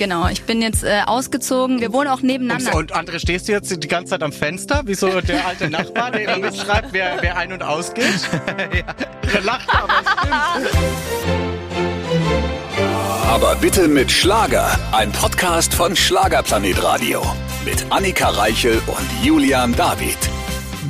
Genau, ich bin jetzt äh, ausgezogen. Wir wohnen auch nebeneinander. Und, und André, stehst du jetzt die ganze Zeit am Fenster, wie so der alte Nachbar, der immer mitschreibt, wer, wer ein- und ausgeht? ja. Der lacht, aber. Aber bitte mit Schlager. Ein Podcast von Schlagerplanet Radio. Mit Annika Reichel und Julian David.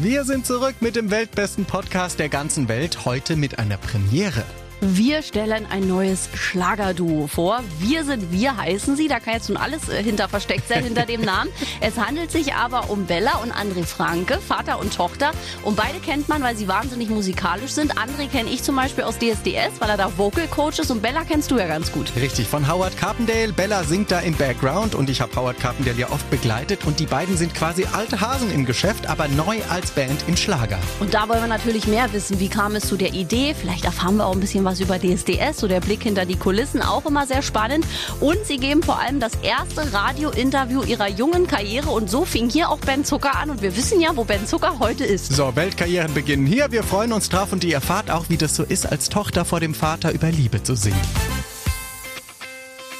Wir sind zurück mit dem weltbesten Podcast der ganzen Welt, heute mit einer Premiere. Wir stellen ein neues Schlagerduo vor. Wir sind wir heißen sie. Da kann jetzt nun alles äh, hinter versteckt sein hinter dem Namen. Es handelt sich aber um Bella und André Franke, Vater und Tochter. Und beide kennt man, weil sie wahnsinnig musikalisch sind. André kenne ich zum Beispiel aus DSDS, weil er da Vocal Coach ist. Und Bella kennst du ja ganz gut. Richtig, von Howard Carpendale. Bella singt da im Background und ich habe Howard Carpendale ja oft begleitet und die beiden sind quasi alte Hasen im Geschäft, aber neu als Band im Schlager. Und da wollen wir natürlich mehr wissen. Wie kam es zu der Idee? Vielleicht erfahren wir auch ein bisschen was über DSDS, so der Blick hinter die Kulissen, auch immer sehr spannend. Und sie geben vor allem das erste Radio-Interview ihrer jungen Karriere und so fing hier auch Ben Zucker an und wir wissen ja, wo Ben Zucker heute ist. So, Weltkarrieren beginnen hier. Wir freuen uns drauf und ihr erfahrt auch, wie das so ist, als Tochter vor dem Vater über Liebe zu singen.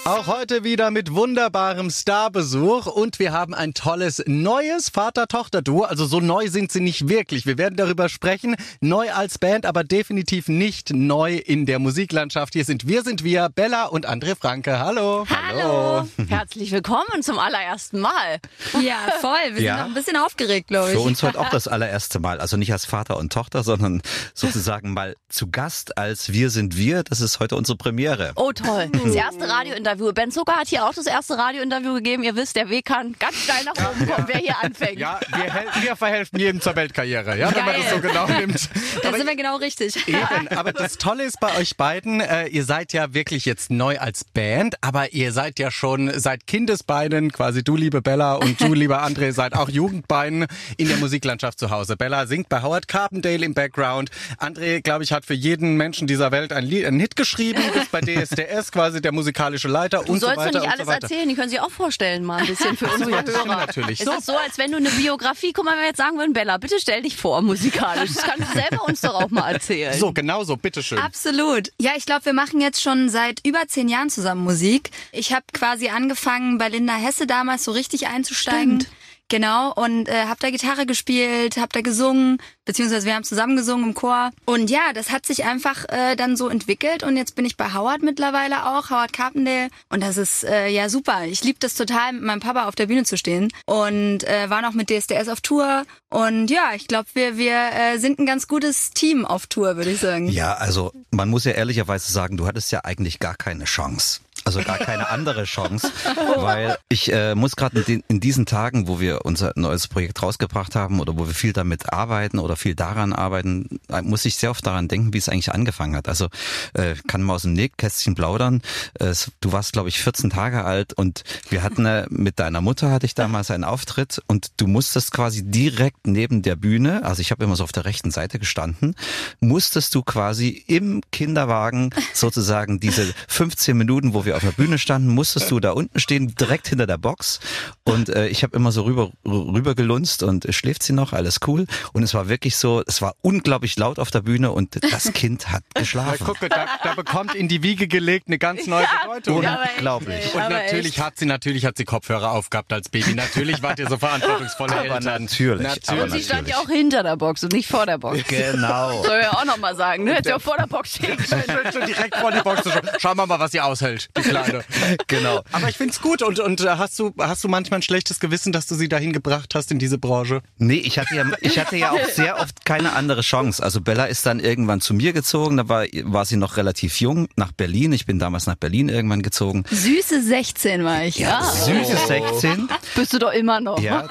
Auch heute wieder mit wunderbarem Starbesuch und wir haben ein tolles neues Vater-Tochter-Duo. Also so neu sind sie nicht wirklich. Wir werden darüber sprechen. Neu als Band, aber definitiv nicht neu in der Musiklandschaft. Hier sind wir, sind wir, Bella und André Franke. Hallo. Hallo. Herzlich willkommen zum allerersten Mal. Ja, voll. Wir Ja. sind noch ein bisschen aufgeregt, glaube ich. Für uns heute auch das allererste Mal. Also nicht als Vater und Tochter, sondern sozusagen mal zu Gast als Wir sind wir. Das ist heute unsere Premiere. Oh toll. Das erste Radiointerview. Ben Zucker hat hier auch das erste Radiointerview gegeben. Ihr wisst, der Weg kann ganz steil nach oben kommen, wer hier anfängt. Ja, wir, wir verhelfen jedem zur Weltkarriere, ja, wenn man das so genau nimmt. Da sind wir genau richtig. Eben, aber das Tolle ist bei euch beiden, äh, ihr seid ja wirklich jetzt neu als Band, aber ihr seid ja schon seit Kindesbeinen, quasi du liebe Bella und du lieber André, seid auch Jugendbeinen in der Musiklandschaft zu Hause. Bella singt bei Howard Carpendale im Background. André, glaube ich, hat für jeden Menschen dieser Welt ein Lied, einen Hit geschrieben, ist bei DSDS quasi der musikalische Leiter Du und so sollst weiter doch nicht alles so weiter. erzählen, die können sich auch vorstellen mal ein bisschen für unsere ja, Hörer. natürlich. Es So. ist so, als wenn du eine Biografie, guck mal, wenn wir jetzt sagen würden, Bella, bitte stell dich vor musikalisch. Das kannst du selber uns doch auch mal erzählen. So, genau so, bitteschön. Absolut. Ja, ich glaube, wir machen jetzt schon seit über zehn Jahren zusammen Musik. Ich habe quasi angefangen, bei Linda Hesse damals so richtig einzusteigen. Stimmt. Genau, und äh, habe da Gitarre gespielt, habe da gesungen, beziehungsweise wir haben zusammen gesungen im Chor. Und ja, das hat sich einfach äh, dann so entwickelt und jetzt bin ich bei Howard mittlerweile auch, Howard Carpendale. Und das ist äh, ja super. Ich liebe das total, mit meinem Papa auf der Bühne zu stehen. Und äh, war noch mit DSDS auf Tour. Und ja, ich glaube, wir, wir äh, sind ein ganz gutes Team auf Tour, würde ich sagen. Ja, also man muss ja ehrlicherweise sagen, du hattest ja eigentlich gar keine Chance. Also gar keine andere Chance, weil ich äh, muss gerade in, in diesen Tagen, wo wir unser neues Projekt rausgebracht haben oder wo wir viel damit arbeiten oder viel daran arbeiten, äh, muss ich sehr oft daran denken, wie es eigentlich angefangen hat. Also äh, kann mal aus dem Nähkästchen plaudern. Äh, du warst, glaube ich, 14 Tage alt und wir hatten äh, mit deiner Mutter hatte ich damals einen Auftritt und du musstest quasi direkt neben der Bühne, also ich habe immer so auf der rechten Seite gestanden, musstest du quasi im Kinderwagen sozusagen diese 15 Minuten, wo wir auf der Bühne standen, musstest du da unten stehen, direkt hinter der Box und äh, ich habe immer so rüber rüber gelunzt und schläft sie noch, alles cool und es war wirklich so, es war unglaublich laut auf der Bühne und das Kind hat Ja, geschlafen. gucke, da, da bekommt in die Wiege gelegt eine ganz neue Bedeutung. Ja, echt, Unglaublich. Und natürlich echt. hat sie natürlich hat sie Kopfhörer aufgehabt als Baby. Natürlich wart ihr so verantwortungsvolle Aber Eltern. natürlich, Natürlich. aber Und sie stand ja auch hinter der Box und nicht vor der Box. Genau. Soll ja auch nochmal sagen, ne? Hätte ja auch vor der Box stehen können. Direkt vor die Box. zu schauen. Schauen wir mal, was sie aushält, die Kleine. Genau. Aber ich find's gut. Und, und äh, hast du hast du manchmal ein schlechtes Gewissen, dass du sie dahin gebracht hast in diese Branche? Nee, ich hatte ja, ich hatte ja auch sehr oft keine andere Chance. Also Bella ist dann irgendwann zu mir gezogen, da war, war sie noch relativ jung, nach Berlin. Ich bin damals nach Berlin irgendwann gezogen. Süße 16 war ich. Ja. Süße 16. Bist du doch immer noch. Ja,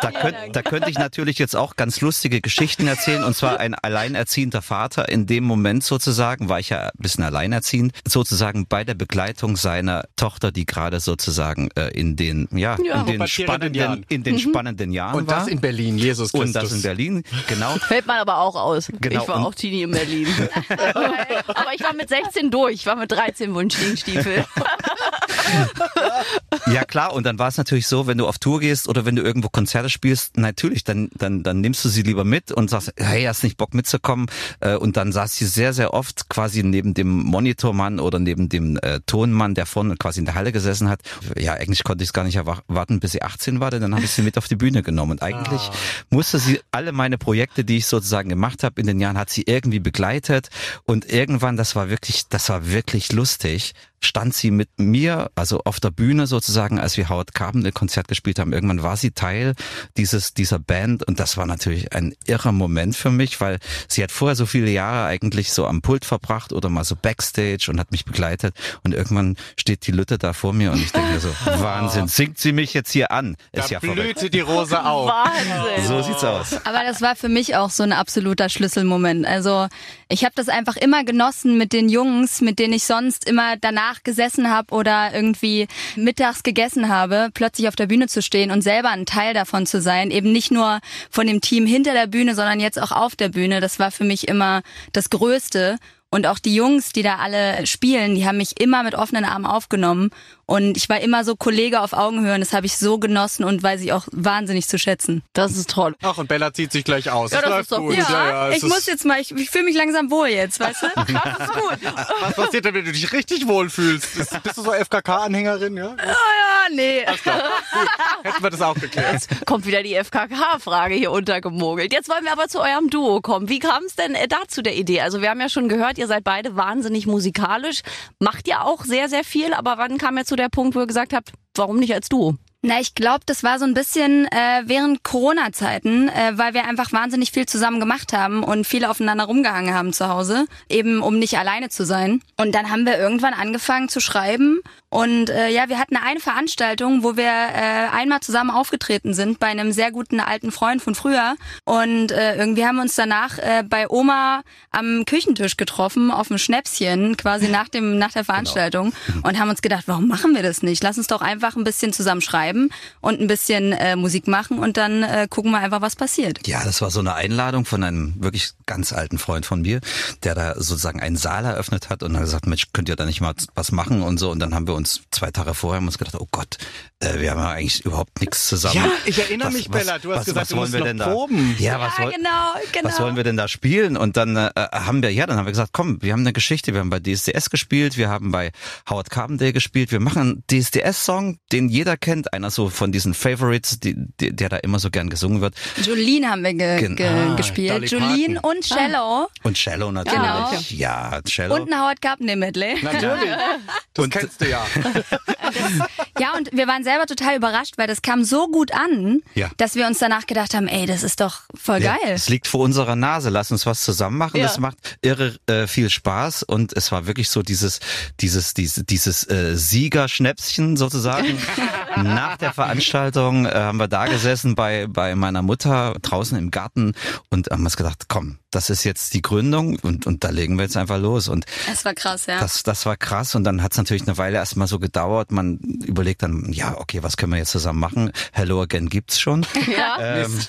da, könnt, da könnte ich natürlich jetzt auch ganz lustige Geschichten erzählen. Und zwar ein alleinerziehender Vater. In dem Moment sozusagen war ich ja ein bisschen alleinerziehend, sozusagen bei der Begleitung seiner Tochter, die gerade sozusagen äh, in den, ja, Ja. in den spannenden, Jahren. in den spannenden Jahren Und war. das in Berlin, Jesus Christus. und das in Berlin, genau. Fällt man aber auch aus. Genau, Ich war und- auch Teenie in Berlin. aber ich war mit 16 durch. Ich war mit 13 Wunschstiefel. Ja klar, und dann war es natürlich so, wenn du auf Tour gehst oder wenn du irgendwo Konzerte spielst, natürlich, dann, dann, dann nimmst du sie lieber mit und sagst, hey, hast nicht Bock mitzukommen. Äh, Und dann saß sie sehr, sehr oft quasi neben dem Monitormann oder neben dem äh, Tonmann, der vorne quasi in der Halle gesessen hat. Ja, eigentlich konnte ich es gar nicht erwarten, bis sie 18 war, denn dann habe ich sie mit auf die Bühne genommen. Und eigentlich musste sie alle meine Projekte, die ich sozusagen gemacht habe in den Jahren, hat sie irgendwie begleitet. Und irgendwann, das war wirklich, das war wirklich lustig, stand sie mit mir, also auf der Bühne sozusagen, als wir Howard Carpenter Konzert gespielt haben. Irgendwann war sie Teil dieses, dieser Band und das war natürlich ein irrer Moment für mich, weil sie hat vorher so viele Jahre eigentlich so am Pult verbracht oder mal so Backstage und hat mich begleitet und irgendwann steht die Lütte da vor mir und ich denke mir so, Wahnsinn, singt sie mich jetzt hier an? Da Ist ja verrückt. blühte die Rose auf. Wahnsinn. So sieht's aus. Aber das war für mich auch so ein absoluter Schlüsselmoment. Also ich habe das einfach immer genossen mit den Jungs, mit denen ich sonst immer danach gesessen habe oder irgendwie mittags gegessen habe, plötzlich auf der Bühne zu stehen und selber ein Teil davon zu sein. Eben nicht nur von dem Team hinter der Bühne, sondern jetzt auch auf der Bühne. Das war für mich immer das Größte. Und auch die Jungs, die da alle spielen, die haben mich immer mit offenen Armen aufgenommen. Und ich war immer so Kollege auf Augenhöhe und das habe ich so genossen und weiß ich auch wahnsinnig zu schätzen. Das ist toll. Ach, und Bella zieht sich gleich aus. Ja, das das ist doch gut. gut. Ja, ja, ich muss jetzt mal, ich, ich fühle mich langsam wohl jetzt, weißt du? Das ist gut. was passiert denn, wenn du dich richtig wohlfühlst? Ist, bist du so FKK-Anhängerin? Ja? ah, nee. Hätten wir das auch geklärt. Kommt wieder die FKK-Frage hier untergemogelt. Jetzt wollen wir aber zu eurem Duo kommen. Wie kam es denn äh, dazu der Idee? Also wir haben ja schon gehört, ihr seid beide wahnsinnig musikalisch. Macht ihr auch sehr, sehr viel. Aber wann kam jetzt zu der Punkt, wo ihr gesagt habt, warum nicht als Duo? Na, ich glaube, das war so ein bisschen äh, während Corona-Zeiten, äh, weil wir einfach wahnsinnig viel zusammen gemacht haben und viel aufeinander rumgehangen haben zu Hause, eben um nicht alleine zu sein. Und dann haben wir irgendwann angefangen zu schreiben und äh, ja, wir hatten eine Veranstaltung, wo wir äh, einmal zusammen aufgetreten sind bei einem sehr guten alten Freund von früher und äh, irgendwie haben wir uns danach äh, bei Oma am Küchentisch getroffen auf dem Schnäpschen, quasi nach dem nach der Veranstaltung und haben uns gedacht, warum machen wir das nicht? Lass uns doch einfach ein bisschen zusammen schreiben und ein bisschen äh, Musik machen und dann äh, gucken wir einfach, was passiert. Ja, das war so eine Einladung von einem wirklich ganz alten Freund von mir, der da sozusagen einen Saal eröffnet hat und hat gesagt, Mensch, könnt ihr da nicht mal was machen und so. Und dann haben wir uns zwei Tage vorher haben uns gedacht, oh Gott, äh, wir haben ja eigentlich überhaupt nichts zusammen. Ja, ich erinnere Was- mich, was- Bella. Du hast was- gesagt, was du wollen musst wir denn da? proben. Ja, was, woll- genau, genau. was wollen wir denn da spielen? Und dann äh, haben wir, ja, dann haben wir gesagt, komm, wir haben eine Geschichte. Wir haben bei DSDS gespielt, wir haben bei Howard Carpendale gespielt. Wir machen einen DSDS-Song, den jeder kennt, einer so von diesen Favorites, die, die, der da immer so gern gesungen wird. Jolene haben wir ge Gen- ge Ah, gespielt. Dolly Jolene Parton. und Cello Und Shallow natürlich. Genau. Ja, Shallow. und ein Howard Carpenter Medley. Natürlich. Das Und- kennst du ja. Ja, und wir waren selber total überrascht, weil das kam so gut an, Ja. dass wir uns danach gedacht haben, ey, das ist doch voll Ja, geil. es liegt vor unserer Nase. Lass uns was zusammen machen. Ja. Das macht irre äh, viel Spaß und es war wirklich so dieses dieses dieses dieses äh, Siegerschnäpschen sozusagen. Nach der Veranstaltung äh, haben wir da gesessen bei bei meiner Mutter draußen im Garten und haben uns gedacht, komm, das ist jetzt die Gründung und und da legen wir jetzt einfach los und Das war krass, ja. das, das war krass und dann hat es natürlich eine Weile erstmal so gedauert. Man überlegt dann, ja, okay, was können wir jetzt zusammen machen? Hello Again gibt's schon. Ja. Ähm,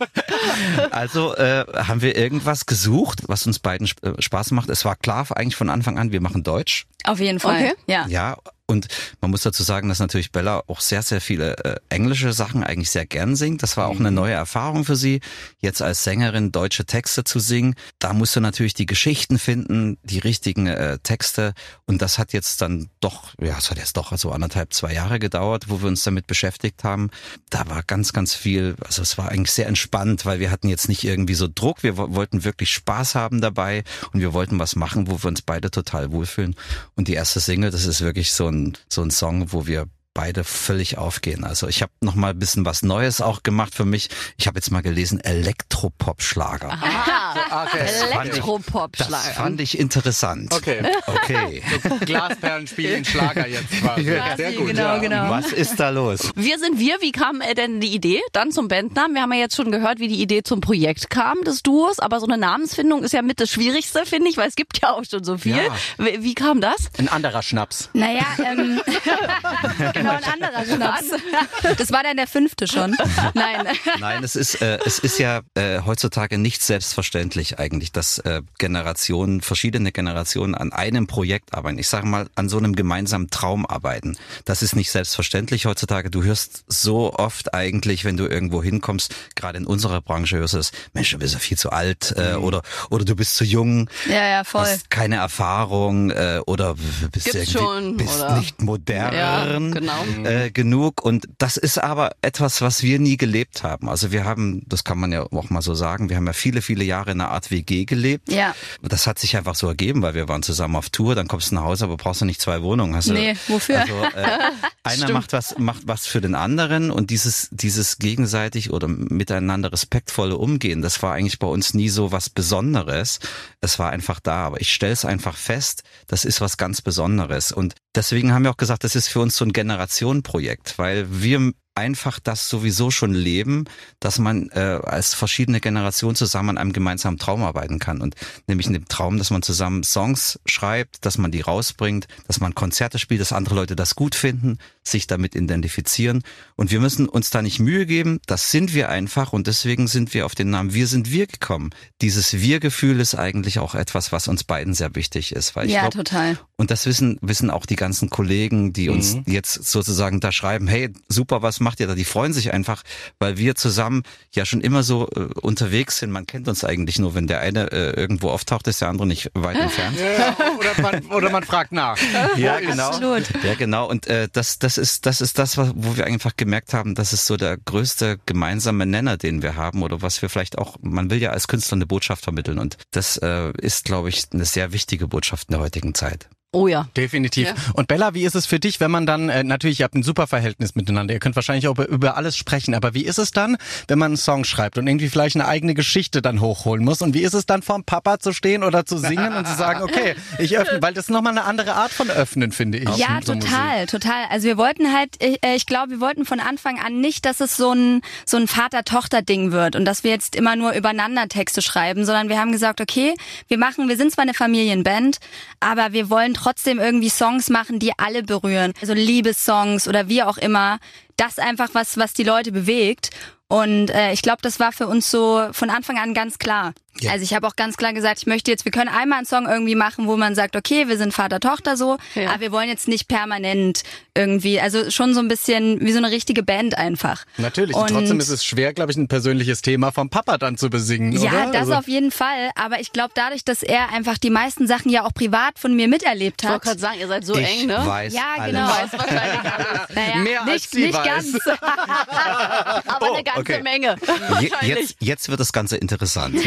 also äh, haben wir irgendwas gesucht, was uns beiden äh, Spaß macht. Es war klar eigentlich von Anfang an, wir machen Deutsch. Auf jeden Fall. Okay. Ja. Ja, und man muss dazu sagen, dass natürlich Bella auch sehr, sehr viele äh, englische Sachen eigentlich sehr gern singt. Das war auch eine neue Erfahrung für sie, jetzt als Sängerin deutsche Texte zu singen. Da musste natürlich die Geschichten finden, die richtigen äh, Texte. Und das hat jetzt dann doch, ja, es hat jetzt doch so anderthalb, zwei Jahre gedauert, wo wir uns damit beschäftigt haben. Da war ganz, ganz viel, also es war eigentlich sehr entspannt, weil wir hatten jetzt nicht irgendwie so Druck. Wir wo- wollten wirklich Spaß haben dabei und wir wollten was machen, wo wir uns beide total wohlfühlen. Und die erste Single, das ist wirklich so ein, so ein Song, wo wir beide völlig aufgehen. Also ich habe noch mal ein bisschen was Neues auch gemacht für mich. Ich habe jetzt mal gelesen Elektropop-Schlager. Aha. Okay. Das Elektropop-Schlager. fand ich interessant. Okay. Okay. Glasperlenspiel in Schlager jetzt quasi. Sehr gut. genau, ja. genau. Was ist da los? Wir sind wir. Wie kam äh, denn die Idee dann zum Bandnamen? Wir haben ja jetzt schon gehört, wie die Idee zum Projekt kam des Duos, aber so eine Namensfindung ist ja mit das Schwierigste, finde ich, weil es gibt ja auch schon so viel. Ja. Wie, wie kam das? Ein anderer Schnaps. Naja, ähm, genau ein anderer Schnaps. Das war dann der fünfte schon. Nein. Nein, es ist, äh, es ist ja äh, heutzutage nicht selbstverständlich eigentlich, dass äh, Generationen, verschiedene Generationen an einem Projekt arbeiten. Ich sage mal, an so einem gemeinsamen Traum arbeiten. Das ist nicht selbstverständlich heutzutage. Du hörst so oft eigentlich, wenn du irgendwo hinkommst, gerade in unserer Branche hörst du es, Mensch, du bist ja viel zu alt äh, Mhm. oder oder du bist zu jung, Ja, ja, voll. hast keine Erfahrung äh, oder bist Gibt's irgendwie schon, bist oder? nicht modern Ja, genau. Äh, genug und das ist aber etwas, was wir nie gelebt haben. Also wir haben, das kann man ja auch mal so sagen, wir haben ja viele, viele Jahre in einer Art WG gelebt. Ja. Das hat sich einfach so ergeben, weil wir waren zusammen auf Tour, dann kommst du nach Hause, aber brauchst du nicht zwei Wohnungen. Hast du, Nee, wofür? Also, äh, einer macht was, macht was für den anderen und dieses, dieses gegenseitig oder miteinander respektvolle Umgehen, das war eigentlich bei uns nie so was Besonderes. Es war einfach da, aber ich stelle es einfach fest, das ist was ganz Besonderes und deswegen haben wir auch gesagt, das ist für uns so ein Generationenprojekt, weil wir einfach das sowieso schon leben, dass man äh, als verschiedene Generationen zusammen an einem gemeinsamen Traum arbeiten kann. Und nämlich in dem Traum, dass man zusammen Songs schreibt, dass man die rausbringt, dass man Konzerte spielt, dass andere Leute das gut finden, sich damit identifizieren. Und wir müssen uns da nicht Mühe geben, das sind wir einfach und deswegen sind wir auf den Namen Wir sind wir gekommen. Dieses Wir-Gefühl ist eigentlich auch etwas, was uns beiden sehr wichtig ist. Weil ich Ja, glaub, total. und das wissen, wissen auch die ganzen Kollegen, die uns jetzt sozusagen da schreiben, hey, super, was macht ihr da? Die freuen sich einfach, weil wir zusammen ja schon immer so äh, unterwegs sind. Man kennt uns eigentlich nur, wenn der eine äh, irgendwo auftaucht, ist der andere nicht weit entfernt. Ja, oder, man, oder man fragt nach. Ja, genau. Absolut. Ja, genau. Und äh, das, das ist, das ist das, was- wo wir einfach gemerkt haben, das ist so der größte gemeinsame Nenner, den wir haben oder was wir vielleicht auch. Man will ja als Künstler eine Botschaft vermitteln und das äh, ist, glaube ich, eine sehr wichtige Botschaft in der heutigen Zeit. Oh ja. Definitiv. Ja. Und Bella, wie ist es für dich, wenn man dann, äh, natürlich, ihr habt ein super Verhältnis miteinander, ihr könnt wahrscheinlich auch über, über alles sprechen, aber wie ist es dann, wenn man einen Song schreibt und irgendwie vielleicht eine eigene Geschichte dann hochholen muss? Und wie ist es dann vorm Papa zu stehen oder zu singen und zu sagen, okay, ich öffne, weil das ist nochmal eine andere Art von Öffnen, finde ich. Ja, so Musik. total, total. Also wir wollten halt, ich, äh, ich glaube, wir wollten von Anfang an nicht, dass es so ein so ein Vater-Tochter-Ding wird und dass wir jetzt immer nur übereinander Texte schreiben, sondern wir haben gesagt, okay, wir machen, wir sind zwar eine Familienband, aber wir wollen trotzdem irgendwie Songs machen, die alle berühren. Also Liebessongs oder wie auch immer. Das einfach was, was die Leute bewegt. Und äh, ich glaube, das war für uns so von Anfang an ganz klar. Ja. Also ich habe auch ganz klar gesagt, ich möchte jetzt, wir können einmal einen Song irgendwie machen, wo man sagt, okay, wir sind Vater-Tochter so, Ja. aber wir wollen jetzt nicht permanent irgendwie, also schon so ein bisschen wie so eine richtige Band einfach. Natürlich. Und Und trotzdem ist es schwer, glaube ich, ein persönliches Thema vom Papa dann zu besingen, ja, oder? das Also- auf jeden Fall. Aber ich glaube, dadurch, dass er einfach die meisten Sachen ja auch privat von mir miterlebt Ich hat. wollte gerade sagen, ihr seid so ich eng, ne? weiß Ja, alles. genau. Weiß wahrscheinlich alles. naja, Mehr als nicht, sie nicht weiß. ganz. Aber Oh, eine ganze okay. Menge. Je, jetzt, jetzt wird das Ganze interessant.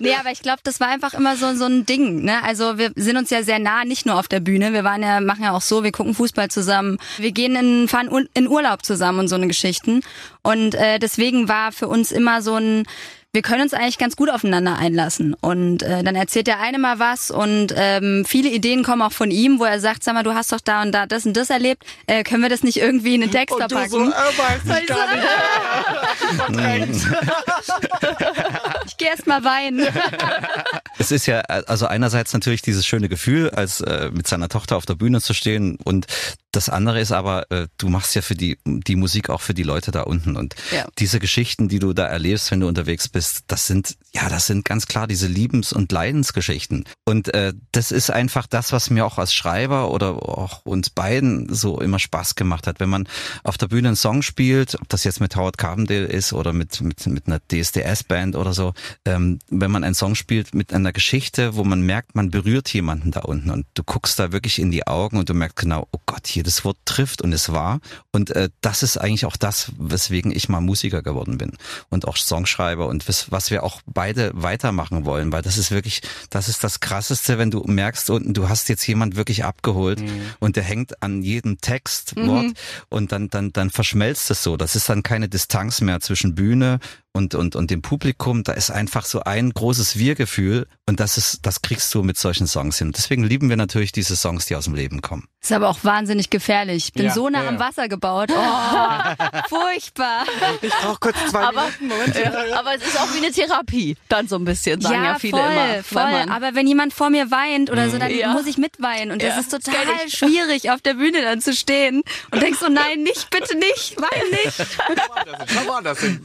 Nee, aber ich glaube, das war einfach immer so, so ein Ding. Ne? Also wir sind uns ja sehr nah, nicht nur auf der Bühne. Wir waren ja, machen ja auch so, wir gucken Fußball zusammen. Wir gehen in, fahren in Urlaub zusammen und so eine Geschichten. Und äh, deswegen war für uns immer so ein, wir können uns eigentlich ganz gut aufeinander einlassen. Und äh, dann erzählt der eine mal was und ähm, viele Ideen kommen auch von ihm, wo er sagt, sag mal, du hast doch da und da das und das erlebt. Äh, können wir das nicht irgendwie in den Text Und du verpacken? so, äh, weiß ich gar nicht. ich gehe erst mal weinen. Es ist ja also einerseits natürlich dieses schöne Gefühl, als äh, mit seiner Tochter auf der Bühne zu stehen und das andere ist aber, äh, du machst ja für die die Musik auch für die Leute da unten. Und Ja. diese Geschichten, die du da erlebst, wenn du unterwegs bist, das sind ja das sind ganz klar diese Liebens- und Leidensgeschichten. Und äh, das ist einfach das, was mir auch als Schreiber oder auch uns beiden so immer Spaß gemacht hat, wenn man auf der Bühne einen Song spielt, ob das jetzt mit Howard Carpendale ist oder mit mit mit einer DSDS-Band oder so, ähm, wenn man einen Song spielt mit einer Geschichte, wo man merkt, man berührt jemanden da unten und du guckst da wirklich in die Augen und du merkst genau, oh Gott, hier das Wort trifft und es war. Und äh, das ist eigentlich auch das, weswegen ich mal Musiker geworden bin und auch Songschreiber und was, was wir auch beide weitermachen wollen, weil das ist wirklich, das ist das krasseste, wenn du merkst unten, du hast jetzt jemand wirklich abgeholt und der hängt an jedem Textwort und dann dann dann verschmelzt es so. Das ist dann keine Distanz mehr zwischen Bühne und, und, und dem Publikum, da ist einfach so ein großes Wir-Gefühl und das ist, das kriegst du mit solchen Songs hin. Deswegen lieben wir natürlich diese Songs, die aus dem Leben kommen. Ist aber auch wahnsinnig gefährlich. Ich bin Ja, so nah ja, am ja. Wasser gebaut. Oh, furchtbar. Ich brauche kurz zwei Aber, Minuten. Ja, aber es ist auch wie eine Therapie, dann so ein bisschen, sagen ja, viele voll, immer. voll. Aber wenn jemand vor mir weint oder so, dann Ja. muss ich mitweinen. Und das Ja, ist total schwierig, auf der Bühne dann zu stehen und denkst so, nein, nicht, bitte nicht, wein nicht. Schau mal, das sind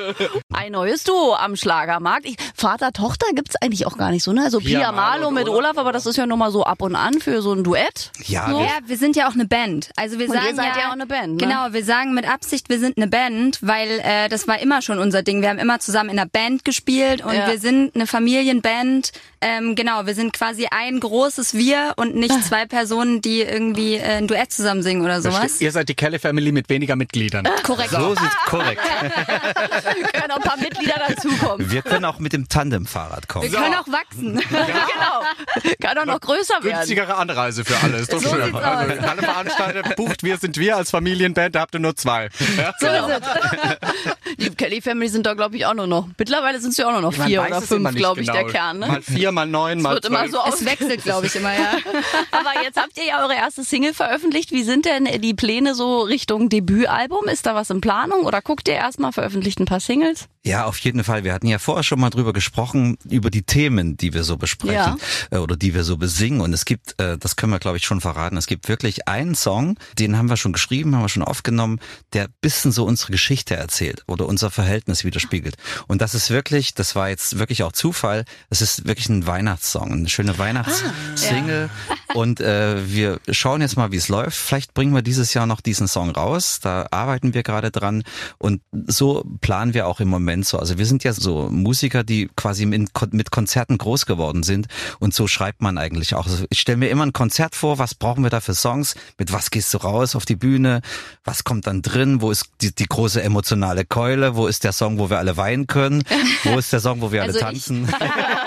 Ein neues Duo am Schlagermarkt. Ich, Vater, Tochter gibt's eigentlich auch gar nicht so, ne? Also Pia Pia, Malo mit Olaf, Olaf, aber das ist ja nur mal so ab und an für so ein Duett. Ja, So? wir, Ja, wir sind ja auch eine Band. Also wir Und sagen ihr seid ja, ja auch eine Band, ne? Genau, wir sagen mit Absicht, wir sind eine Band, weil äh, das war immer schon unser Ding. Wir haben immer zusammen in einer Band gespielt und Ja. wir sind eine Familienband. Ähm, genau, wir sind quasi ein großes Wir und nicht zwei Personen, die irgendwie äh, ein Duett zusammen singen oder sowas. Ihr seid die Kelly Family mit weniger Mitgliedern. Korrekt. so sieht's korrekt. Können noch ein paar Mitglieder dazukommen. Wir können auch mit dem Tandemfahrrad kommen. Wir können auch wachsen. genau. Kann auch noch größer werden. Günstigere Anreise für alle. Ist doch So schön. sieht's aus. alle Veranstalter bucht Wir sind wir als Familienband, da habt ihr nur zwei. Ja? So ist es. Die Kelly Family sind da, glaube ich, auch nur noch. Mittlerweile sind es ja auch nur noch Man vier oder es immer fünf, glaube ich, genau. der Kern. Ne? Mal vier, mal neun, mal wird immer zwölf. so aus. Es wechselt, glaube ich, immer, ja. Aber jetzt habt ihr ja eure erste Single veröffentlicht. Wie sind denn die Pläne so Richtung Debütalbum? Ist da was in Planung oder guckt ihr erstmal veröffentlicht ein paar Singles? Ja, auf jeden Fall. Wir hatten ja vorher schon mal drüber gesprochen, über die Themen, die wir so besprechen äh, oder die wir so besingen. Und es gibt, äh, das können wir glaube ich schon verraten, es gibt wirklich einen Song, den haben wir schon geschrieben, haben wir schon aufgenommen, der bisschen so unsere Geschichte erzählt oder unser Verhältnis widerspiegelt. Und das ist wirklich, das war jetzt wirklich auch Zufall, es ist wirklich ein Weihnachtssong, eine schöne Weihnachtssingle. Und äh, wir schauen jetzt mal, wie es läuft. Vielleicht bringen wir dieses Jahr noch diesen Song raus. Da arbeiten wir gerade dran. Und so planen wir auch im Moment so. Also wir sind ja so Musiker, die quasi mit, Konzerten groß geworden sind. Und so schreibt man eigentlich auch. Also ich stelle mir immer ein Konzert vor, was brauchen wir da für Songs? Mit was gehst du raus auf die Bühne? Was kommt dann drin? Wo ist die, die große emotionale Keule? Wo ist der Song, wo wir alle weinen können? Wo ist der Song, wo wir alle Also ich- tanzen?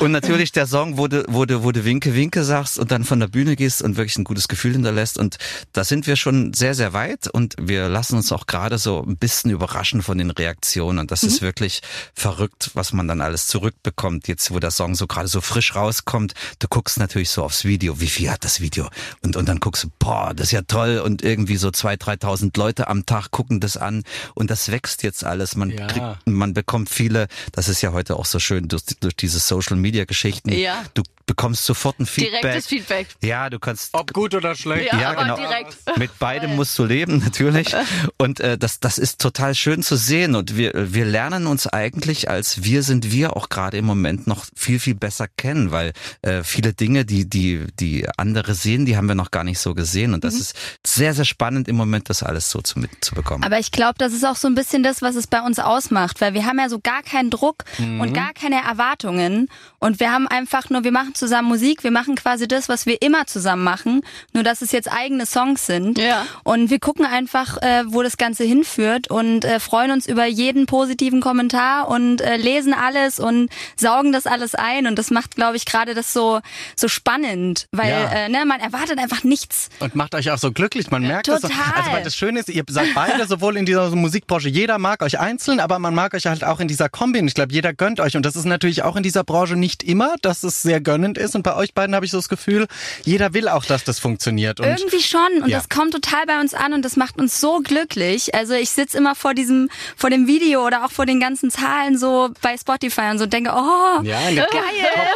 Und natürlich der Song, wo du, wo du, wo du Winke, Winke sagst und dann von der Bühne gehst und wirklich ein gutes Gefühl hinterlässt. Und da sind wir schon sehr, sehr weit und wir lassen uns auch gerade so ein bisschen überraschen von den Reaktionen. Und das ist wirklich verrückt, was man dann alles zurückbekommt. Jetzt, wo der Song so gerade so frisch rauskommt, du guckst natürlich so aufs Video, wie viel hat das Video? Und, und dann guckst du, boah, das ist ja toll. Und irgendwie so zwei, 3.000 Leute am Tag gucken das an. Und das wächst jetzt alles. Man Ja. kriegt, man bekommt viele, das ist ja heute auch so schön durch, durch diese Social Media Geschichten. Ja. Du bekommst sofort ein Feedback. Direktes Feedback. Ja, du kannst Ob gut oder schlecht. Ja, ja, aber genau. direkt. Mit beidem musst du leben, natürlich. Und äh, das, das ist total schön zu sehen. Und wir, wir lernen uns eigentlich als wir sind wir auch gerade im Moment noch viel, viel besser kennen, weil äh, viele Dinge, die, die, die andere sehen, die haben wir noch gar nicht so gesehen. Und Mhm. das ist sehr, sehr spannend im Moment, das alles so zu, mitzubekommen. Aber ich glaube, das ist auch so ein bisschen das, was es bei uns ausmacht, weil wir haben ja so gar keinen Druck und gar keine Erwartungen und wir haben einfach nur, wir machen zusammen Musik, wir machen quasi das, was wir immer zusammen machen, nur dass es jetzt eigene Songs sind Ja. und wir gucken einfach, äh, wo das Ganze hinführt und äh, freuen uns über jeden positiven Kommentar und äh, lesen alles und saugen das alles ein und das macht, glaube ich, gerade das so so spannend, weil Ja. äh, ne, man erwartet einfach nichts. Und macht euch auch so glücklich. Man merkt es. so. Total. Also weil das Schöne ist, ihr seid beide sowohl in dieser Musikbranche, jeder mag euch einzeln, aber man mag euch halt auch in dieser Kombi. Und ich glaube, jeder gönnt euch. Und das ist natürlich auch in dieser Branche nicht immer, dass es sehr gönnend ist. Und bei euch beiden habe ich so das Gefühl, jeder will auch, dass das funktioniert. Und Irgendwie schon und Ja. das kommt total bei uns an und das macht uns so glücklich. Also ich sitz immer vor diesem, vor dem Video oder auch vor den ganzen Zahlen so bei Spotify und so denke, oh, ja, in den geil.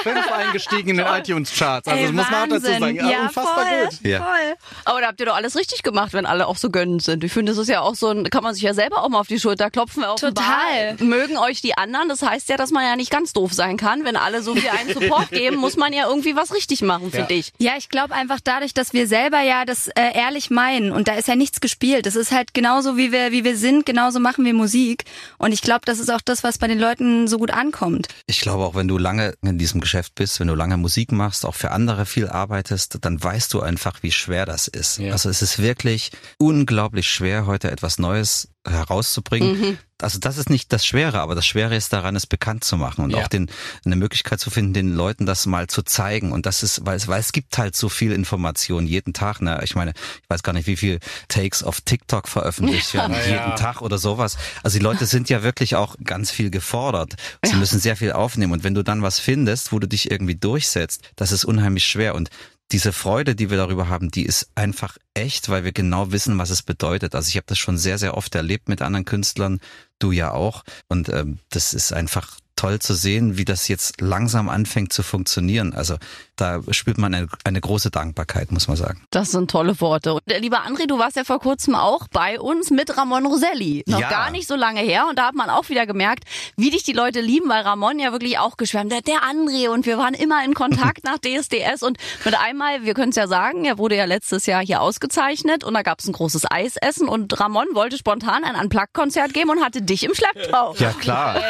Top 5 eingestiegen in den iTunes-Charts. Also Ey, das muss man auch dazu sagen. Ja, Ja, unfassbar voll, gut. Ja. voll. Aber da habt ihr doch alles richtig gemacht, wenn alle auch so gönnend sind. Ich finde, das ist ja auch so ein, kann man sich ja selber auch mal auf die Schulter klopfen. Total. Mögen euch die anderen. Das heißt ja, dass man ja nicht ganz doof sein kann. Wenn alle so viel einen Support geben, muss man ja irgendwie was richtig machen, finde ich. Ja, ich glaube einfach dadurch, dass wir selber ja das äh, ehrlich meinen und da ist ja nichts gespielt. Das ist halt genauso wie wir wie wir sind, genauso machen wir Musik und ich glaube, das ist auch das, was bei den Leuten so gut ankommt. Ich glaube auch, wenn du lange in diesem Geschäft bist, wenn du lange Musik machst, auch für andere viel arbeitest, dann weißt du einfach, wie schwer das ist. Ja. Also es ist wirklich unglaublich schwer, heute etwas Neues herauszubringen. Mhm. Also das ist nicht das Schwere, aber das Schwere ist daran, es bekannt zu machen und ja. auch den, eine Möglichkeit zu finden, den Leuten das mal zu zeigen. Und das ist, weil es, weil es gibt halt so viel Information jeden Tag. Ne? Ich meine, ich weiß gar nicht, wie viel Takes auf TikTok veröffentlicht werden, ja. jeden Tag oder sowas. Also die Leute sind ja wirklich auch ganz viel gefordert. Sie müssen sehr viel aufnehmen. Und wenn du dann was findest, wo du dich irgendwie durchsetzt, das ist unheimlich schwer. Und diese Freude, die wir darüber haben, die ist einfach echt, weil wir genau wissen, was es bedeutet. Also ich habe das schon sehr, sehr oft erlebt mit anderen Künstlern, du ja auch. Und ähm, das ist einfach toll zu sehen, wie das jetzt langsam anfängt zu funktionieren. Also da spürt man eine, eine große Dankbarkeit, muss man sagen. Das sind tolle Worte. Und äh, lieber André, du warst ja vor kurzem auch bei uns mit Ramon Roselli. Noch ja. gar nicht so lange her. Und da hat man auch wieder gemerkt, wie dich die Leute lieben, weil Ramon ja wirklich auch geschwärmt hat. Der André und wir waren immer in Kontakt nach DSDS. Und mit einmal, wir können es ja sagen, er wurde ja letztes Jahr hier ausgezeichnet und da gab es ein großes Eisessen und Ramon wollte spontan ein Unplugged-Konzert geben und hatte dich im Schlepptau. Ja, klar.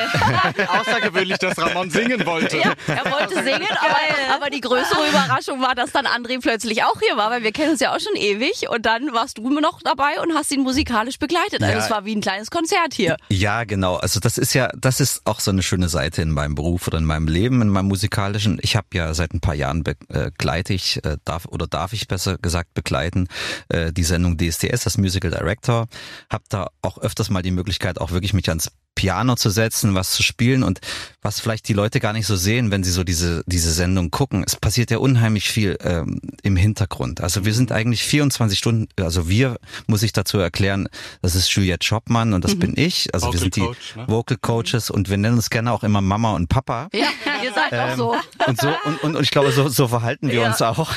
außergewöhnlich, dass Ramon singen wollte. Ja, er wollte singen, aber, aber die größere Überraschung war, dass dann André plötzlich auch hier war, weil wir kennen uns ja auch schon ewig und dann warst du noch dabei und hast ihn musikalisch begleitet. Also ja. es war wie ein kleines Konzert hier. Ja, genau. Also das ist ja, das ist auch so eine schöne Seite in meinem Beruf oder in meinem Leben, in meinem musikalischen. Ich habe ja seit ein paar Jahren begleite ich, äh, darf oder darf ich besser gesagt begleiten, äh, die Sendung DSDS, das Musical Director. Hab da auch öfters mal die Möglichkeit, auch wirklich mich ans Piano zu setzen, was zu spielen und was vielleicht die Leute gar nicht so sehen, wenn sie so diese, diese Sendung gucken. Es passiert ja unheimlich viel ähm, im Hintergrund. Also wir sind eigentlich 24 Stunden, also wir, muss ich dazu erklären, das ist Juliette Schoppmann und das mhm. bin ich. Also Vocal wir sind die Coach, ne? Vocal Coaches und wir nennen uns gerne auch immer Mama und Papa. Ja, ihr seid ähm, auch so. Und so und, und, und ich glaube, so, so verhalten wir ja. uns auch.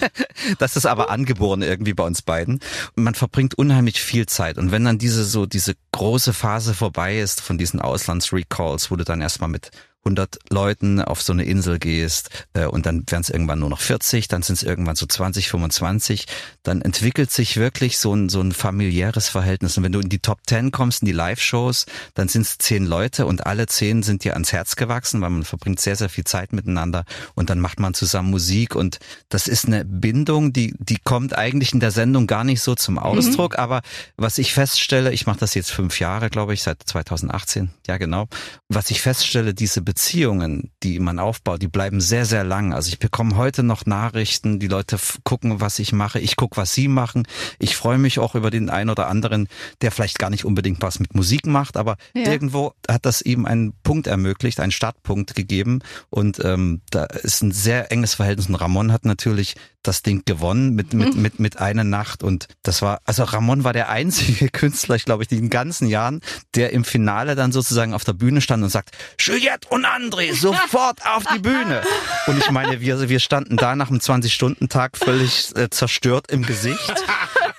das ist aber angeboren irgendwie bei uns beiden. Und man verbringt unheimlich viel Zeit. Und wenn dann diese so diese große Phase vorbei ist von diesen Auslandsrecalls, wo du dann erstmal mit 100 Leuten auf so eine Insel gehst äh, und dann werden es irgendwann nur noch 40, dann sind es irgendwann so 20, 25, dann entwickelt sich wirklich so ein, so ein familiäres Verhältnis. Und wenn du in die Top 10 kommst, in die Live-Shows, dann sind es zehn Leute und alle zehn sind dir ans Herz gewachsen, weil man verbringt sehr, sehr viel Zeit miteinander und dann macht man zusammen Musik und das ist eine Bindung, die, die kommt eigentlich in der Sendung gar nicht so zum Ausdruck, mhm. aber was ich feststelle, ich mache das jetzt fünf Jahre, glaube ich, seit 2018, ja genau, was ich feststelle, diese Beziehungen, die man aufbaut, die bleiben sehr, sehr lang. Also ich bekomme heute noch Nachrichten, die Leute gucken, was ich mache, ich gucke, was sie machen. Ich freue mich auch über den einen oder anderen, der vielleicht gar nicht unbedingt was mit Musik macht, aber ja. irgendwo hat das ihm einen Punkt ermöglicht, einen Startpunkt gegeben. Und ähm, da ist ein sehr enges Verhältnis. Und Ramon hat natürlich das Ding gewonnen mit, mit, mit, mit einer Nacht. Und das war, also Ramon war der einzige Künstler, ich glaube, in den ganzen Jahren, der im Finale dann sozusagen auf der Bühne stand und sagt, Juliette und André, sofort auf die Bühne. Und ich meine, wir, wir standen da nach einem 20-Stunden-Tag völlig äh, zerstört im Gesicht.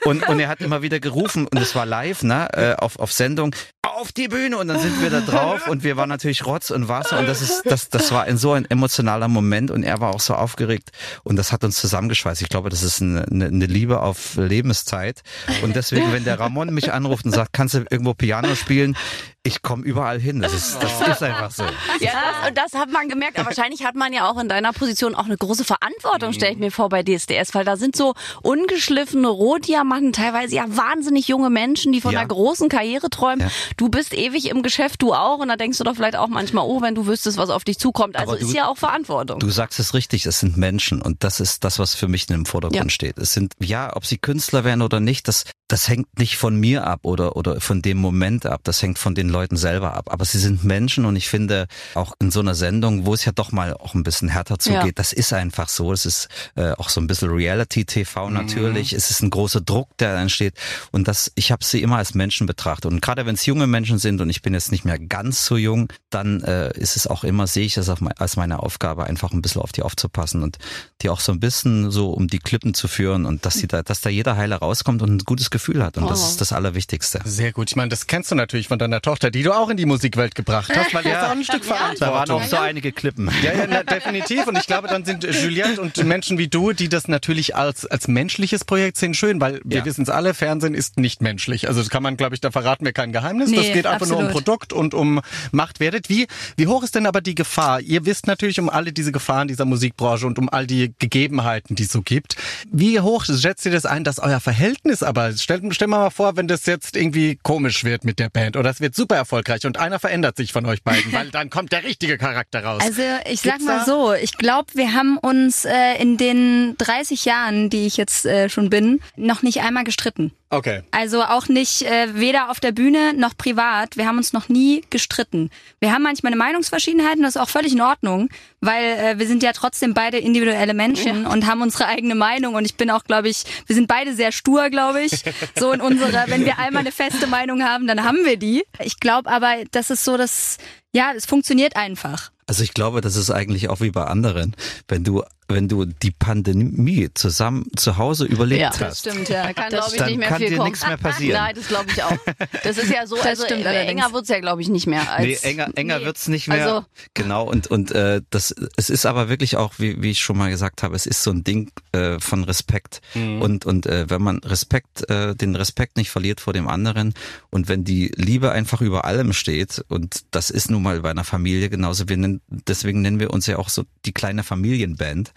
Und, und er hat immer wieder gerufen, und es war live, ne, äh, auf, auf Sendung, auf die Bühne und dann sind wir da drauf und wir waren natürlich Rotz und Wasser und das ist, das, das war in so ein emotionaler Moment und er war auch so aufgeregt und das hat uns zusammengeschweißt. Ich glaube, das ist eine, eine Liebe auf Lebenszeit und deswegen, wenn der Ramon mich anruft und sagt, kannst du irgendwo Piano spielen? Ich komme überall hin. Das ist, das ist einfach so. Ja, das, und das hat man gemerkt. Aber wahrscheinlich hat man ja auch in deiner Position auch eine große Verantwortung, stelle ich mir vor, bei DSDS, weil da sind so ungeschliffene Rohdiamanten, teilweise ja wahnsinnig junge Menschen, die von ja. einer großen Karriere träumen. Ja. Du bist ewig im Geschäft, du auch. Und da denkst du doch vielleicht auch manchmal, oh, wenn du wüsstest, was auf dich zukommt. Also du, ist ja auch Verantwortung. Du sagst es richtig, es sind Menschen. Und das ist das, was für mich im Vordergrund ja. steht. Es sind, ja, ob sie Künstler werden oder nicht, das, das hängt nicht von mir ab oder, oder von dem Moment ab. Das hängt von den Leuten selber ab. Aber sie sind Menschen und ich finde auch in so einer Sendung, wo es ja doch mal auch ein bisschen härter zugeht, ja. das ist einfach so. Es ist äh, auch so ein bisschen Reality-TV mhm. natürlich. Mhm. Es ist ein großer Druck, der entsteht. Und das, ich habe sie immer als Menschen betrachtet. Und gerade wenn es junge Menschen sind und ich bin jetzt nicht mehr ganz so jung, dann äh, ist es auch immer, sehe ich es als meine Aufgabe, einfach ein bisschen auf die aufzupassen und die auch so ein bisschen so um die Klippen zu führen und dass sie da, dass da jeder heile rauskommt und ein gutes Gefühl hat. Und oh. das ist das Allerwichtigste. Sehr gut. Ich meine, das kennst du natürlich von deiner Tochter, die du auch in die Musikwelt gebracht hast, weil ja. auch ein Stück Verantwortung. Da waren auch so einige Klippen. Ja, ja, na, definitiv. Und ich glaube, dann sind Juliette und Menschen wie du, die das natürlich als, als menschliches Projekt sehen, schön, weil wir ja. wissen es alle, Fernsehen ist nicht menschlich. Also das kann man, glaube ich, da verraten wir kein Geheimnis. Nee, das geht einfach absolut. nur um Produkt und um Machtwertet. Wie, wie hoch ist denn aber die Gefahr? Ihr wisst natürlich um alle diese Gefahren dieser Musikbranche und um all die Gegebenheiten, die es so gibt. Wie hoch schätzt ihr das ein, dass euer Verhältnis aber stell, stell mal vor, wenn das jetzt irgendwie komisch wird mit der Band oder es wird super erfolgreich und einer verändert sich von euch beiden, weil dann kommt der richtige Charakter raus. Also ich sag Gibt's mal da- so, ich glaube, wir haben uns äh, in den 30 Jahren, die ich jetzt äh, schon bin, noch nicht einmal gestritten. Okay. Also auch nicht äh, weder auf der Bühne noch privat. Wir haben uns noch nie gestritten. Wir haben manchmal eine Meinungsverschiedenheit und das ist auch völlig in Ordnung, weil äh, wir sind ja trotzdem beide individuelle Menschen und haben unsere eigene Meinung und ich bin auch, glaube ich, wir sind beide sehr stur, glaube ich. So in unserer, wenn wir einmal eine feste Meinung haben, dann haben wir die. Ich glaube aber, das ist so, dass ja, es funktioniert einfach. Also ich glaube, das ist eigentlich auch wie bei anderen. Wenn du, wenn du die Pandemie zusammen zu Hause überlebt Ja, hast, stimmt, ja. Kann, glaube ich, Dann nicht mehr kann viel dir kommen. nichts mehr passieren. Nein, das glaube ich auch. Das ist ja so, Das also stimmt äh, enger wird's ja, glaube ich, nicht mehr. Als, Nee, enger, enger Nee. wird's nicht mehr. Also- genau, und, und äh, das es ist aber wirklich auch, wie, wie ich schon mal gesagt habe, es ist so ein Ding äh, von Respekt. Und, und äh, wenn man Respekt, äh, den Respekt nicht verliert vor dem anderen und wenn die Liebe einfach über allem steht, und das ist nun mal bei einer Familie genauso, wir nennen, deswegen nennen wir uns ja auch so die kleine Familienband.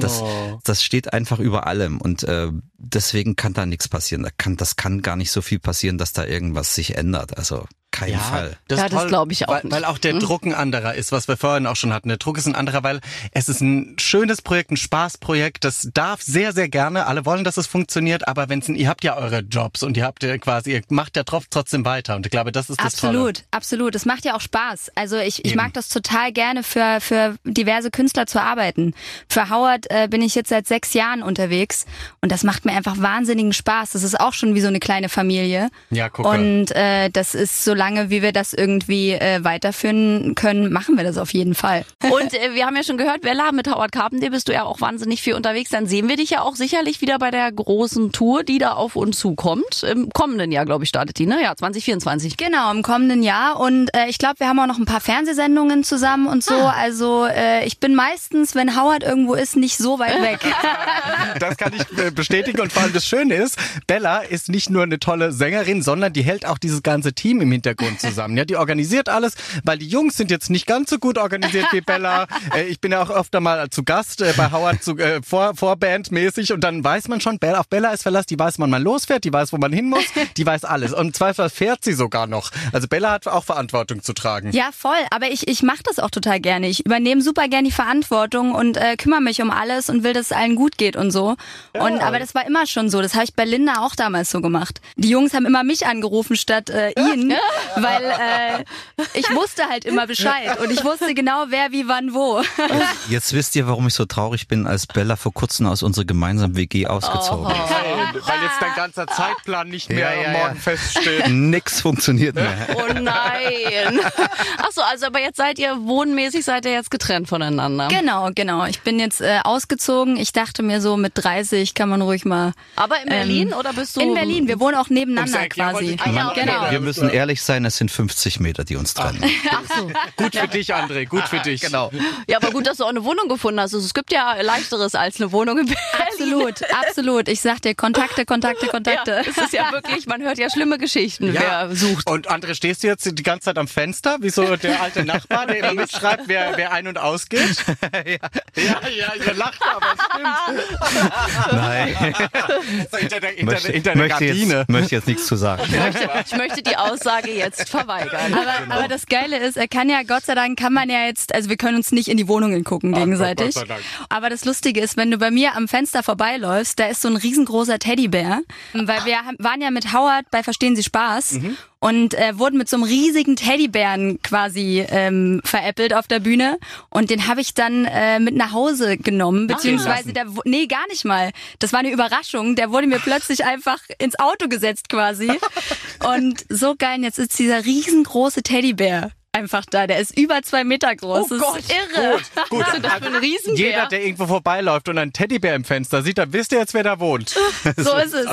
Das, das steht einfach über allem. Und äh, deswegen kann da nichts passieren. Da kann, das kann gar nicht so viel passieren, dass da irgendwas sich ändert. Also kein Fall. Das Ja, das toll, glaub ich auch weil, nicht. Weil auch der Druck ein anderer ist, was wir vorhin auch schon hatten. Der Druck ist ein anderer, weil es ist ein schönes Projekt, ein Spaßprojekt. Das darf sehr, sehr gerne. Alle wollen, dass es funktioniert, aber wenn ihr habt ja eure Jobs und ihr habt ja quasi, ihr macht ja tro- trotzdem weiter. Und ich glaube, das ist das Tolle. Absolut, absolut. Es macht ja auch Spaß. Also ich, ich Eben. mag das total gerne für, für diverse Künstler zu arbeiten. Für Howard äh, bin ich jetzt seit sechs Jahren unterwegs und das macht mir einfach wahnsinnigen Spaß. Das ist auch schon wie so eine kleine Familie. Ja, gucke. Und äh, das ist, solange wie wir das irgendwie äh, weiterführen können, machen wir das auf jeden Fall. Und äh, wir haben ja schon gehört, Bella, mit Howard Carpenter bist du ja auch wahnsinnig viel unterwegs. Dann sehen wir dich ja auch sicherlich wieder bei der großen Tour, die da auf uns zukommt. Im kommenden Jahr, glaube ich, startet die, ne? Ja, 2024. Genau, im kommenden Jahr. Und äh, ich glaube, wir haben auch noch ein paar Fernsehsendungen zusammen und so. Also äh, ich bin meistens, wenn Howard irgendwo ist, nicht so weit weg. Das kann ich äh, bestätigen und vor allem das Schöne ist, Bella ist nicht nur eine tolle Sängerin, sondern die hält auch dieses ganze Team im Hintergrund zusammen. Ja, die organisiert alles, weil die Jungs sind jetzt nicht ganz so gut organisiert wie Bella. Äh, ich bin ja auch öfter mal zu Gast äh, bei Howard zu, äh, vor, vorbandmäßig und dann weiß man schon, Bella, auf Bella ist Verlass, die weiß, wann man losfährt, die weiß, wo man hin muss, die weiß alles. Und im Zweifel fährt sie sogar noch. Also Bella hat auch Verantwortung zu tragen. Ja, voll. Aber ich, ich mache das auch total gerne. Ich übernehme super gerne die Verantwortung und äh, kümmere mich um alles und will, dass es allen gut geht und so. Und aber das war immer schon so. Das habe ich bei Linda auch damals so gemacht. Die Jungs haben immer mich angerufen statt äh, ihn, weil äh, ich wusste halt immer Bescheid und ich wusste genau, wer wie wann wo. Jetzt wisst ihr, warum ich so traurig bin, als Bella vor kurzem aus unserer gemeinsamen WG ausgezogen ist. Weil, weil jetzt dein ganzer Zeitplan nicht mehr Ja, ja, morgen ja. feststeht. Nix funktioniert mehr. Oh nein. Ach so, also aber jetzt seid ihr wohnmäßig, seid ihr jetzt getrennt voneinander. Genau, genau. Ich bin jetzt äh, ausgezogen. Ich dachte mir so, mit 30 kann man ruhig mal. Aber in Berlin oder bist du In Berlin. Wir wohnen auch nebeneinander Eck, ja, quasi. gerade ja, okay. Genau. Wir müssen ehrlich sein, es sind 50 Meter, die uns trennen. Ach so. Gut für dich, André, gut für dich. Genau. Ja, aber gut, dass du auch eine Wohnung gefunden hast. Also, es gibt ja leichteres als eine Wohnung in Berlin. Absolut, absolut. Ich sag dir, Kontakte, Kontakte, Kontakte. Ja, es ist ja wirklich, man hört ja schlimme Geschichten, wer sucht. Und André, stehst du jetzt die ganze Zeit am Fenster, wie so der alte Nachbar, der immer mitschreibt, wer, wer ein- und ausgeht? ja. ja, ja, ihr lacht, aber es stimmt. Nein, hinter der, hinter, möchte, der- hinter der möchte, Gardine. jetzt, möchte jetzt nichts zu sagen. Ich möchte die Aussage jetzt verweigern. Aber, aber das Geile ist, er kann ja, Gott sei Dank, kann man ja jetzt, also wir können uns nicht in die Wohnungen gucken gegenseitig. Gott sei Dank. Aber das Lustige ist, wenn du bei mir am Fenster vorbeiläufst, da ist so ein riesengroßer Teddybär, weil wir haben- waren ja mit Howard bei Verstehen Sie Spaß und äh, wurden mit so einem riesigen Teddybären quasi ähm, veräppelt auf der Bühne und den habe ich dann äh, mit nach Hause genommen, beziehungsweise der, nee, gar nicht mal. Das war eine Überraschung. Der wurde mir plötzlich einfach ins Auto gesetzt quasi und so geil. Jetzt ist dieser riesengroße Teddybär einfach da. Der ist über zwei Meter groß. Oh das Gott. ist irre. Gut, Was ist das für ein Riesenbär? jeder, der irgendwo vorbeiläuft und einen Teddybär im Fenster sieht, dann wisst ihr jetzt, wer da wohnt. So ist es.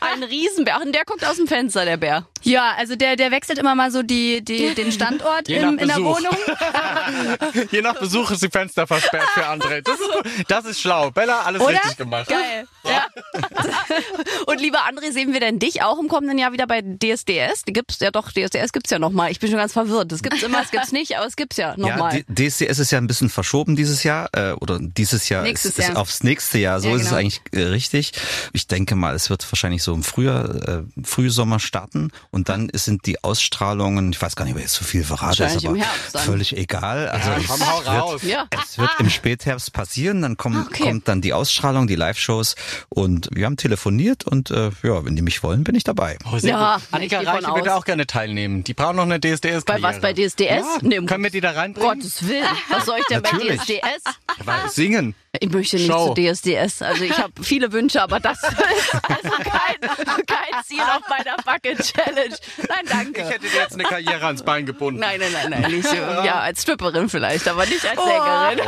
Ein Riesenbär. Ach, und der guckt aus dem Fenster, der Bär. Ja, also der, der wechselt immer mal so die, die, den Standort Je im, in der. Wohnung. Je nach Besuch ist die Fenster versperrt für André. Das ist, gut. das ist schlau. Bella, alles Oder? richtig gemacht. Geil. Ja. Und lieber André, sehen wir denn dich auch im kommenden Jahr wieder bei DSDS? Die gibt's ja doch, DSDS gibt's ja noch mal. Ich bin schon ganz verwirrt. Das gibt's gibt's immer, es gibt's nicht, aber es gibt's ja Ja, nochmal. D- DSDS ist ja ein bisschen verschoben dieses Jahr äh, oder dieses Jahr Nächstes ist, ist Jahr. aufs nächste Jahr. So Ja, ist es genau. eigentlich äh, richtig. Ich denke mal, es wird wahrscheinlich so im Frühjahr, äh, Frühsommer starten und dann sind die Ausstrahlungen, ich weiß gar nicht, ob ich jetzt zu viel verrate, ist Wahrscheinlich aber im Herbst dann. völlig egal. Also Ja, es komm, hau wird- raus. Ja. Es wird im Spätherbst passieren, dann kommt, Okay. kommt dann die Ausstrahlung, die Live-Shows und wir haben telefoniert und äh, ja, wenn die mich wollen, bin ich dabei. Oh, sehr Ja, gut. Annika Reiche würde auch gerne teilnehmen. Die brauchen noch eine DSDS. Bei was, bei DSDS? Ja, Nee, können wir die da reinbringen? Gottes Willen. Was soll ich denn bei. DSDS? Weil Singen. Ich möchte nicht Show. zu DSDS. Also ich habe viele Wünsche, aber das ist also kein, kein Ziel auf meiner Bucket Challenge. Nein, danke. Ich hätte dir jetzt eine Karriere ans Bein gebunden. Nein, nein, nein, nein, nicht so. Ja, als Stripperin vielleicht, aber nicht als Oh. Sängerin.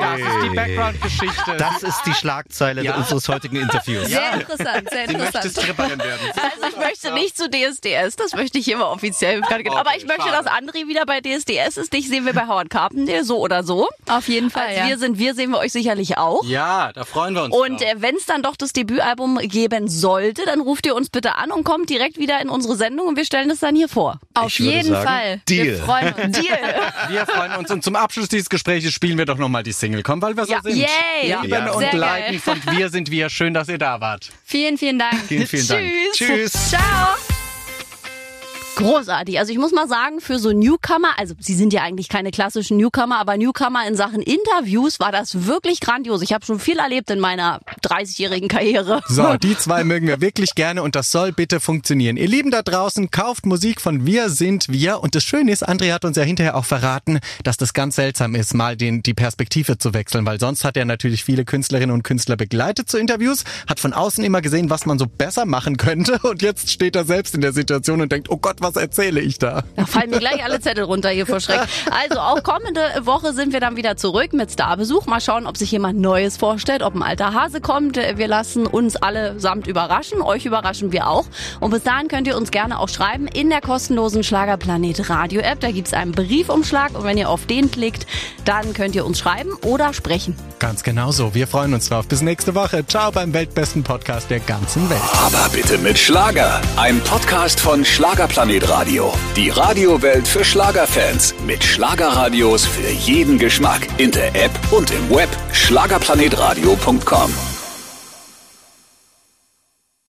Das ist die Background-Geschichte. Das ist die Schlagzeile Ja. unseres heutigen Interviews. Sehr interessant, sehr Sie möchte interessant. Stripperin werden. Also ich möchte nicht zu DSDS, das möchte ich immer offiziell. aber ich möchte, schade. dass André wieder bei DSDS ist. Dich sehen wir bei Howard Carpendale, so oder so. Auf jeden Fall, Als ja. wir sind, wir sehen wir euch sicherlich auch. Ja, da freuen wir uns. Und äh, wenn es dann doch das Debütalbum geben sollte, dann ruft ihr uns bitte an und kommt direkt wieder in unsere Sendung und wir stellen es dann hier vor. Auf Ich würde jeden sagen, Fall. Deal. Wir freuen uns. Deal. wir freuen uns. Und zum Abschluss dieses Gesprächs spielen wir doch nochmal die Single. Komm, weil wir so Ja. sind. Yay! Ja. Lieben Ja. und Sehr leiden geil. von Wir sind wir. Schön, dass ihr da wart. Vielen, vielen Dank. Vielen, vielen Dank. Tschüss. Tschüss. Ciao. Großartig. Also ich muss mal sagen, für so Newcomer, also sie sind ja eigentlich keine klassischen Newcomer, aber Newcomer in Sachen Interviews war das wirklich grandios. Ich habe schon viel erlebt in meiner 30-jährigen Karriere. So, die zwei mögen wir wirklich gerne und das soll bitte funktionieren. Ihr Lieben da draußen, kauft Musik von Wir sind wir. Und das Schöne ist, André hat uns ja hinterher auch verraten, dass das ganz seltsam ist, mal den, die Perspektive zu wechseln, weil sonst hat er natürlich viele Künstlerinnen und Künstler begleitet zu Interviews, hat von außen immer gesehen, was man so besser machen könnte und jetzt steht er selbst in der Situation und denkt, oh Gott, was erzähle ich da? Da fallen mir gleich alle Zettel runter hier vor Schreck. Also auch kommende Woche sind wir dann wieder zurück mit Starbesuch. Mal schauen, ob sich jemand Neues vorstellt, ob ein alter Hase kommt. Wir lassen uns allesamt überraschen. Euch überraschen wir auch. Und bis dahin könnt ihr uns gerne auch schreiben in der kostenlosen Schlagerplanet Radio App. Da gibt's einen Briefumschlag und wenn ihr auf den klickt, dann könnt ihr uns schreiben oder sprechen. Ganz genau so. Wir freuen uns drauf. Bis nächste Woche. Ciao beim weltbesten Podcast der ganzen Welt. Aber bitte mit Schlager. Ein Podcast von Schlagerplanet Radio. Die Radiowelt für Schlagerfans. Mit Schlagerradios für jeden Geschmack. In der App und im Web. Schlagerplanetradio.com.